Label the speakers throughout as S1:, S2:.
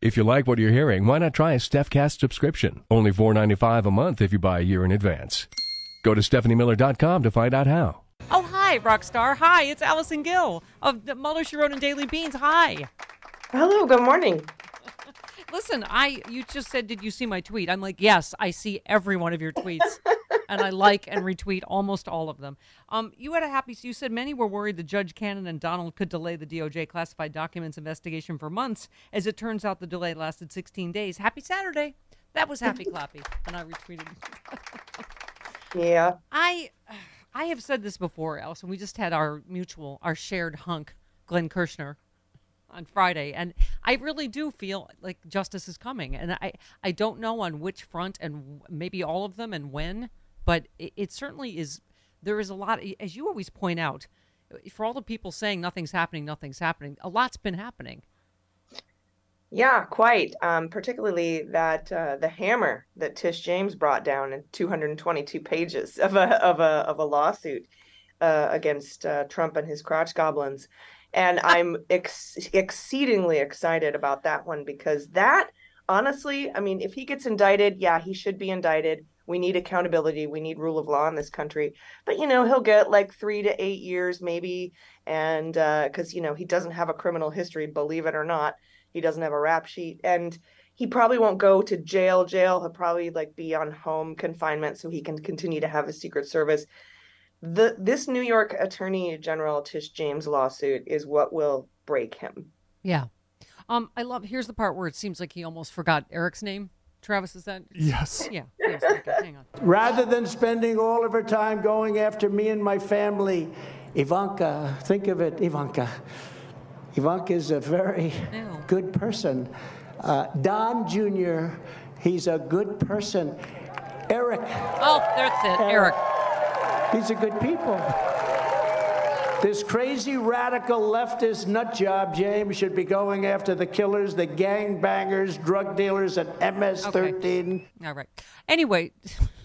S1: If you like what you're hearing, why not try a StephCast subscription? Only $4.95 a month if you buy a year in advance. Go to StephanieMiller.com to find out how.
S2: Oh, hi, Rockstar. Hi, it's Allison Gill of the Mueller, She Wrote, and Daily Beans. Hi.
S3: Hello, good morning.
S2: Listen, I you just said, did you see my tweet? I'm like, yes, I see every one of your tweets, and I like and retweet almost all of them. Um, you had a happy. You said many were worried that Judge Cannon and Donald could delay the DOJ classified documents investigation for months. As it turns out, the delay lasted 16 days. Happy Saturday. That was happy clappy, and I retweeted.
S3: Yeah.
S2: I I have said this before, Allison. We just had our mutual, our shared hunk, Glenn Kirshner, on Friday, and I really do feel like justice is coming. And I I don't know on which front, and maybe all of them, and when, but it, it certainly is. There is a lot, as you always point out, for all the people saying nothing's happening, nothing's happening. A lot's been happening.
S3: Yeah, quite. Um, particularly that uh, the hammer that Tish James brought down in 222 pages of a of a of a lawsuit uh, against uh, Trump and his crotch goblins, and I'm ex- exceedingly excited about that one because that, honestly, I mean, if he gets indicted, yeah, he should be indicted. We need accountability. We need rule of law in this country. But you know, he'll get like three to eight years, maybe, and because you know he doesn't have a criminal history, believe it or not he doesn't have a rap sheet and he probably won't go to jail jail he'll probably like be on home confinement so he can continue to have a secret service the this new york attorney general tish james lawsuit is what will break him
S2: Yeah. Um, I love. Here's the part where it seems like he almost forgot Eric's name. Travis, is that?
S4: Yes.
S2: Yeah. Yes. Okay, hang on.
S5: Rather than spending all of her time going after me and my family, Ivanka, think of it, Ivanka. Ivanka is a very
S2: Ew.
S5: good person. Uh, Don Jr., he's a good person. Eric,
S2: Oh, that's it, Eric.
S5: these are good people. This crazy radical leftist nut job, James, should be going after the killers, the gang-bangers, drug dealers at MS-13.
S2: All right. Anyway,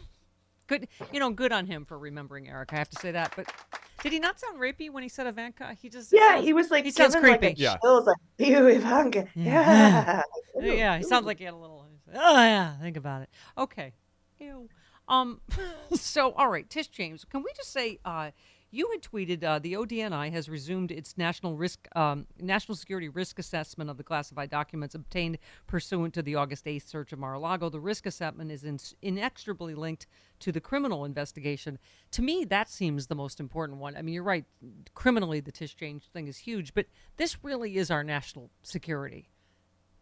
S2: good. You know, good on him for remembering Eric. I have to say that. But did he not sound rapey when he said Ivanka? He just
S3: yeah
S2: sounds-
S3: he was like
S2: he sounds
S3: given, like,
S2: creepy.
S3: a
S4: Yeah.
S3: chills, like you ivanka yeah
S2: yeah, he sounds like he had a little. Oh yeah, think about it. Okay. Ew. Um. So all right, Tish James, can we just say, uh, you had tweeted uh, the ODNI has resumed its national risk, um, national security risk assessment of the classified documents obtained pursuant to the August 8th search of Mar-a-Lago. The risk assessment is in, inextricably linked to the criminal investigation. To me, that seems the most important one. I mean, you're right. Criminally, the Tish James thing is huge, but this really is our national security.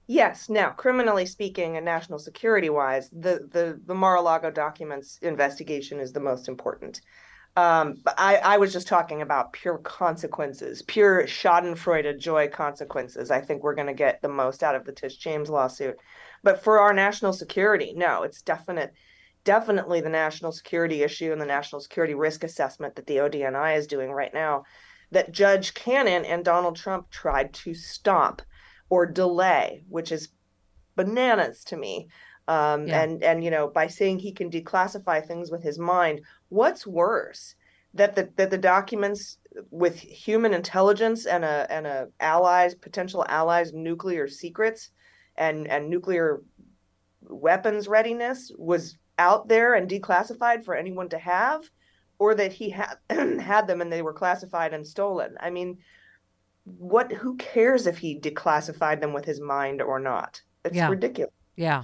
S3: Yes. Now, criminally speaking and national security wise, the the the Mar-a-Lago documents investigation is the most important. Um, but I, I was just talking about pure consequences, pure Schadenfreude joy consequences. I think we're going to get the most out of the Tish James lawsuit. But for our national security, no, it's definite, definitely the national security issue and the national security risk assessment that the ODNI is doing right now that Judge Cannon and Donald Trump tried to stop or delay, which is bananas to me. Um,
S2: Yeah.
S3: And and you know by saying he can declassify things with his mind, what's worse that the that the documents with human intelligence and a and a allies potential allies nuclear secrets and and nuclear weapons readiness was out there and declassified for anyone to have, or that he had had them and they were classified and stolen. I mean, what? Who cares if he declassified them with his mind or not? It's
S2: Yeah.
S3: ridiculous.
S2: Yeah.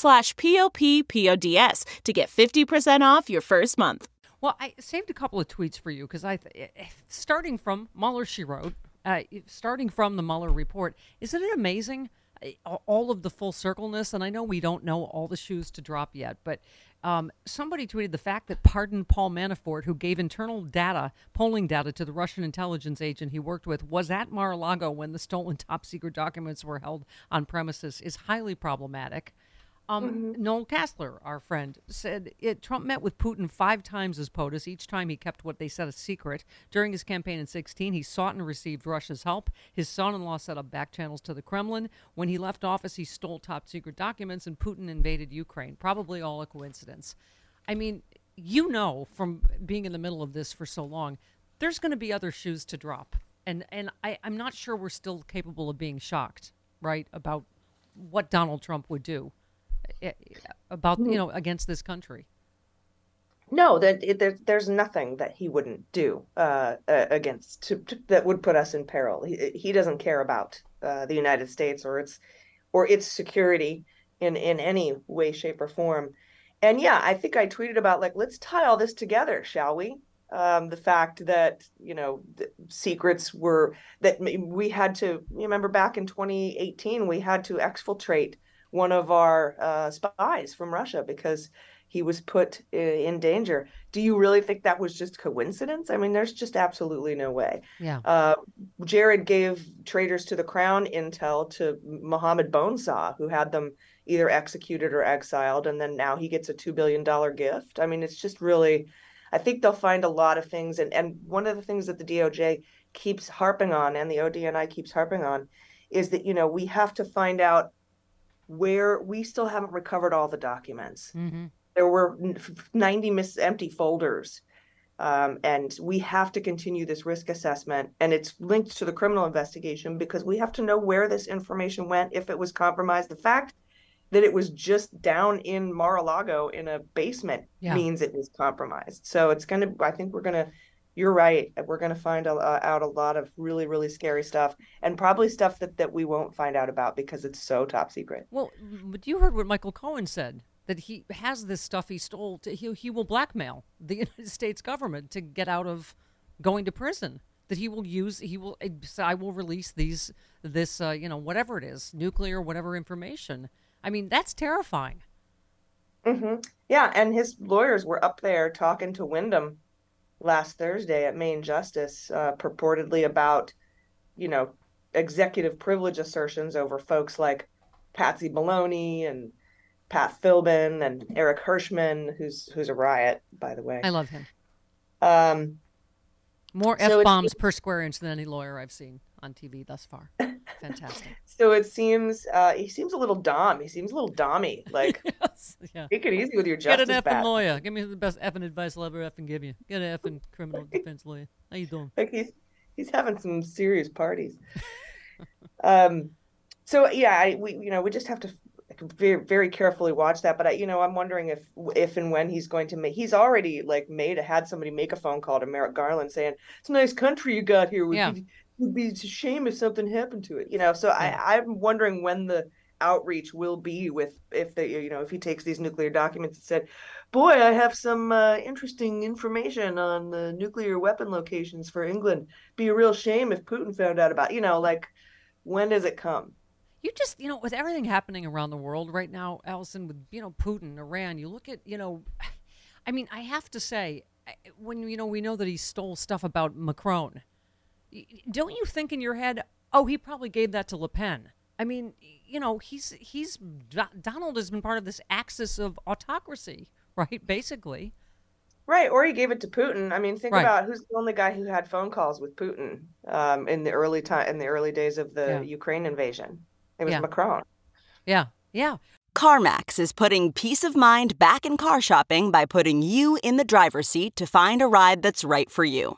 S6: slash p-o-p-p-o-d-s to get 50% off your first month.
S2: Well, I saved a couple of tweets for you because I, th- eh, starting from Mueller, she wrote, uh, starting from the Mueller report, isn't it amazing? uh, All of the full circleness, and I know we don't know all the shoes to drop yet, but um, somebody tweeted the fact that pardoned Paul Manafort, who gave internal data, polling data to the Russian intelligence agent he worked with, was at Mar-a-Lago when the stolen top secret documents were held on premises, is highly problematic. Um, Noel Casler, our friend, said it, Trump met with Putin five times as POTUS. Each time he kept what they said a secret. During his campaign in 16, he sought and received Russia's help. His son in law set up back channels to the Kremlin. When he left office, he stole top secret documents, and Putin invaded Ukraine. Probably all a coincidence. I mean, you know from being in the middle of this for so long, there's going to be other shoes to drop. And, and I, I'm not sure we're still capable of being shocked, right, about what Donald Trump would do about you know against this country.
S3: No, that it, there, there's nothing that he wouldn't do uh, against to, to, that would put us in peril. He, he doesn't care about uh, the United States or its or its security in in any way, shape, or form. And yeah, I think I tweeted about like let's tie all this together, shall we? Um, the fact that you know the secrets were that we had to you remember back in 2018 we had to exfiltrate one of our uh, spies from Russia because he was put in danger. Do you really think that was just coincidence? I mean, there's just absolutely no way.
S2: Yeah.
S3: Uh, Jared gave traitors to the crown intel to Mohammed Bonesaw, who had them either executed or exiled, and then now he gets a two billion dollar gift. I mean, it's just really. I think they'll find a lot of things, and and one of the things that the DOJ keeps harping on, and the ODNI keeps harping on, is that you know we have to find out where we still haven't recovered all the documents.
S2: Mm-hmm.
S3: There were 90 miss empty folders. Um, and we have to continue this risk assessment. And it's linked to the criminal investigation because we have to know where this information went, if it was compromised. The fact that it was just down in Mar a Lago in a basement
S2: Yeah.
S3: means it was compromised. So it's going to, I think we're going to, you're right. We're going to find a, uh, out a lot of really, really scary stuff and probably stuff that, that we won't find out about because it's so top secret.
S2: Well, but you heard what Michael Cohen said that he has this stuff he stole. To, he he will blackmail the United States government to get out of going to prison. That he will use. He will. eh, I will release these. This. Uh, you know, whatever it is, nuclear, whatever information. I mean, that's terrifying.
S3: hmm Yeah, and his lawyers were up there talking to Windom last Thursday at Main Justice, uh, purportedly about, you know, executive privilege assertions over folks like Pat Cipollone and Pat Philbin and Eric Herschmann, who's who's a riot, by the way.
S2: I love him.
S3: Um,
S2: More f bombs per square inch than any lawyer I've seen on TV thus far. Fantastic.
S3: so it seems uh, he seems a little dom. He seems a little dommy. Like,
S2: yes. Yeah.
S3: take it easy with your
S2: Get
S3: justice
S2: an effing lawyer. Give me the best effing advice I'll ever effing give you. Get an effing criminal defense lawyer. How you doing?
S3: like he's he's having some serious parties. um, so yeah, I, we you know we just have to very very carefully watch that. But I, you know, I'm wondering if if and when he's going to make. He's already like made had somebody make a phone call to Merrick Garland saying it's a nice country you got here.
S2: Yeah.
S3: It would be a shame if something happened to it. You know, so I I'm wondering when the outreach will be with if they you know if he takes these nuclear documents and said boy i have some uh, interesting information on the nuclear weapon locations for england. Be a real shame if putin found out about you know like when does it come?
S2: You just, you know, with everything happening around the world right now, Allison, with, you know, Putin, Iran, you look at, you know, I mean, I have to say, when, you know, we know that he stole stuff about Macron, don't you think in your head, oh, he probably gave that to Le Pen? I mean, you know, he's, he's, Donald has been part of this axis of autocracy, right? Basically.
S3: Right, or he gave it to Putin. I mean, think
S2: Right.
S3: about who's the only guy who had phone calls with Putin um, in the early time in the early days of the
S2: Yeah.
S3: Ukraine invasion. It was
S2: Yeah.
S3: Macron.
S2: Yeah. Yeah.
S7: CarMax is putting peace of mind back in car shopping by putting you in the driver's seat to find a ride that's right for you.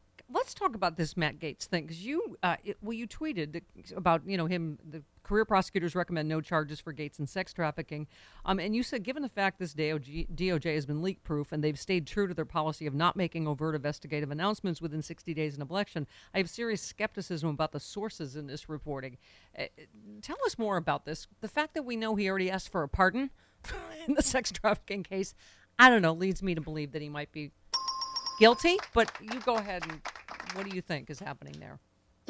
S2: let's talk about this Matt Gaetz thing because you, uh, it, well, you tweeted about you know him. The career prosecutors recommend no charges for Gaetz and sex trafficking. Um, and you said, given the fact this DOJ, DOJ has been leak proof and they've stayed true to their policy of not making overt investigative announcements within 60 days in election, I have serious skepticism about the sources in this reporting. Uh, tell us more about this. The fact that we know he already asked for a pardon in the sex trafficking case, I don't know, leads me to believe that he might be guilty, but you go ahead and what do you think is happening there?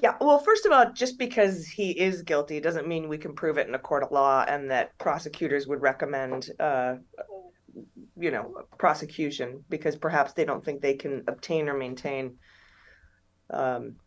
S3: Yeah, well, first of all, just because he is guilty doesn't mean we can prove it in a court of law and that prosecutors would recommend, uh, you know, prosecution because perhaps they don't think they can obtain or maintain. Um,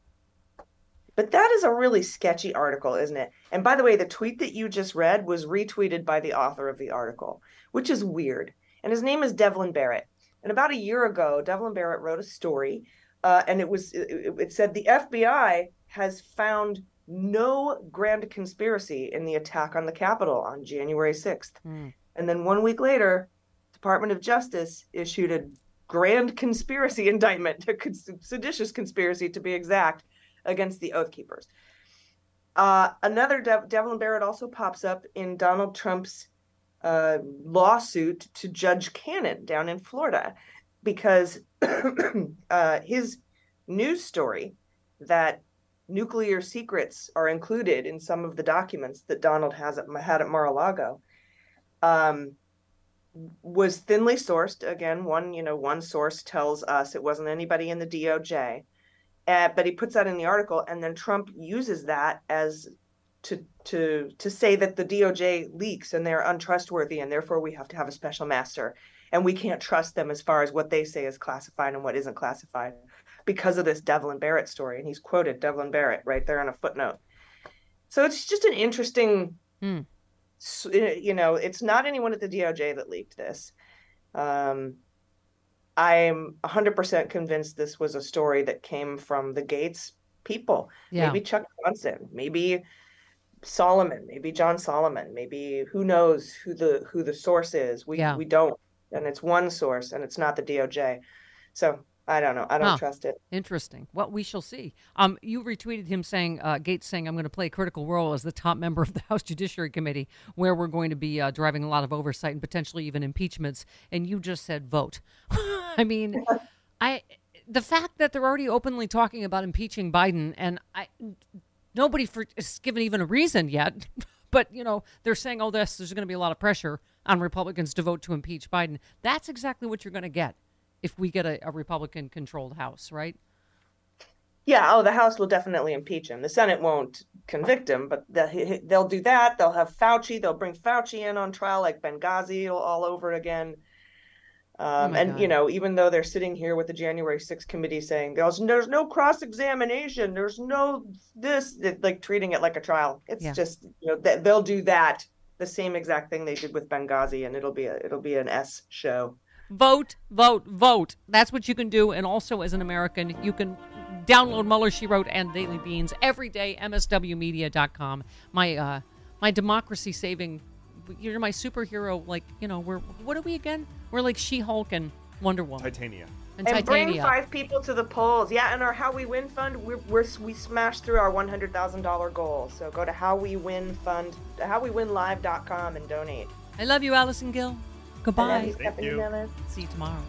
S3: but that is a really sketchy article, isn't it? And by the way, the tweet that you just read was retweeted by the author of the article, which is weird. And his name is Devlin Barrett. And about a year ago, Devlin Barrett wrote a story uh, and it was it, it said the FBI has found no grand conspiracy in the attack on the Capitol on January 6th. And then one week later, Department of Justice issued a grand conspiracy indictment, a seditious conspiracy to be exact, against the Oath Keepers. Uh, another Dev- Devlin Barrett also pops up in Donald Trump's uh, lawsuit to Judge Cannon down in Florida because uh, his news story that nuclear secrets are included in some of the documents that Donald has at, had at Mar-a-Lago um, was thinly sourced. Again, one you know one source tells us it wasn't anybody in the DOJ, uh, but he puts that in the article, and then Trump uses that as to to to say that the DOJ leaks and they're untrustworthy, and therefore we have to have a special master, and we can't trust them as far as what they say is classified and what isn't classified, because of this Devlin Barrett story, and he's quoted Devlin Barrett right there in a footnote. So it's just an interesting, s- you know, it's not anyone at the DOJ that leaked this. Um, I'm 100% convinced this was a story that came from the Gaetz people.
S2: Yeah.
S3: Maybe Chuck Johnson, maybe Solomon, maybe John Solomon, maybe who knows who the who the source is. We
S2: Yeah.
S3: we don't, and it's one source, and it's not the DOJ. So I don't know. I don't
S2: Huh.
S3: trust it.
S2: Interesting. Well, we shall see. Um, you retweeted him saying, uh, Gaetz saying, I'm going to play a critical role as the top member of the House Judiciary Committee, where we're going to be uh, driving a lot of oversight and potentially even impeachments. And you just said vote. I mean, I the fact that they're already openly talking about impeaching Biden, and I nobody for, is given even a reason yet. But you know they're saying, "Oh, this there's going to be a lot of pressure on Republicans to vote to impeach Biden." That's exactly what you're going to get if we get a, a Republican controlled House, right?
S3: Yeah. Oh, the House will definitely impeach him. The Senate won't convict him, but they'll do that. They'll have Fauci. They'll bring Fauci in on trial like Benghazi all over again.
S2: Oh
S3: Um,
S2: my
S3: and
S2: God.
S3: you know, even though they're sitting here with the January 6th committee saying there's there's no cross examination, there's no this, like treating it like a trial. It's
S2: Yeah.
S3: just you know that they'll do that the same exact thing they did with Benghazi, and it'll be a it'll be an S show.
S2: Vote, vote, vote. That's what you can do. And also, as an American, you can download Mueller, She Wrote, and Daily Beans every day. MSWmedia.com. My uh, my democracy saving. You're my superhero. Like you know, we're what are we again? We're like She Hulk and Wonder Woman
S8: Titania.
S2: and,
S3: And bring five people to the polls. Yeah, and our How We Win fund, we're, we're we smashed through our one hundred thousand dollar goal. So go to How We Win Fund, HowWeWinLive.com and donate.
S2: I love you, Allison Gill. Goodbye.
S3: Stephanie
S8: you.
S3: Miller.
S2: See you tomorrow.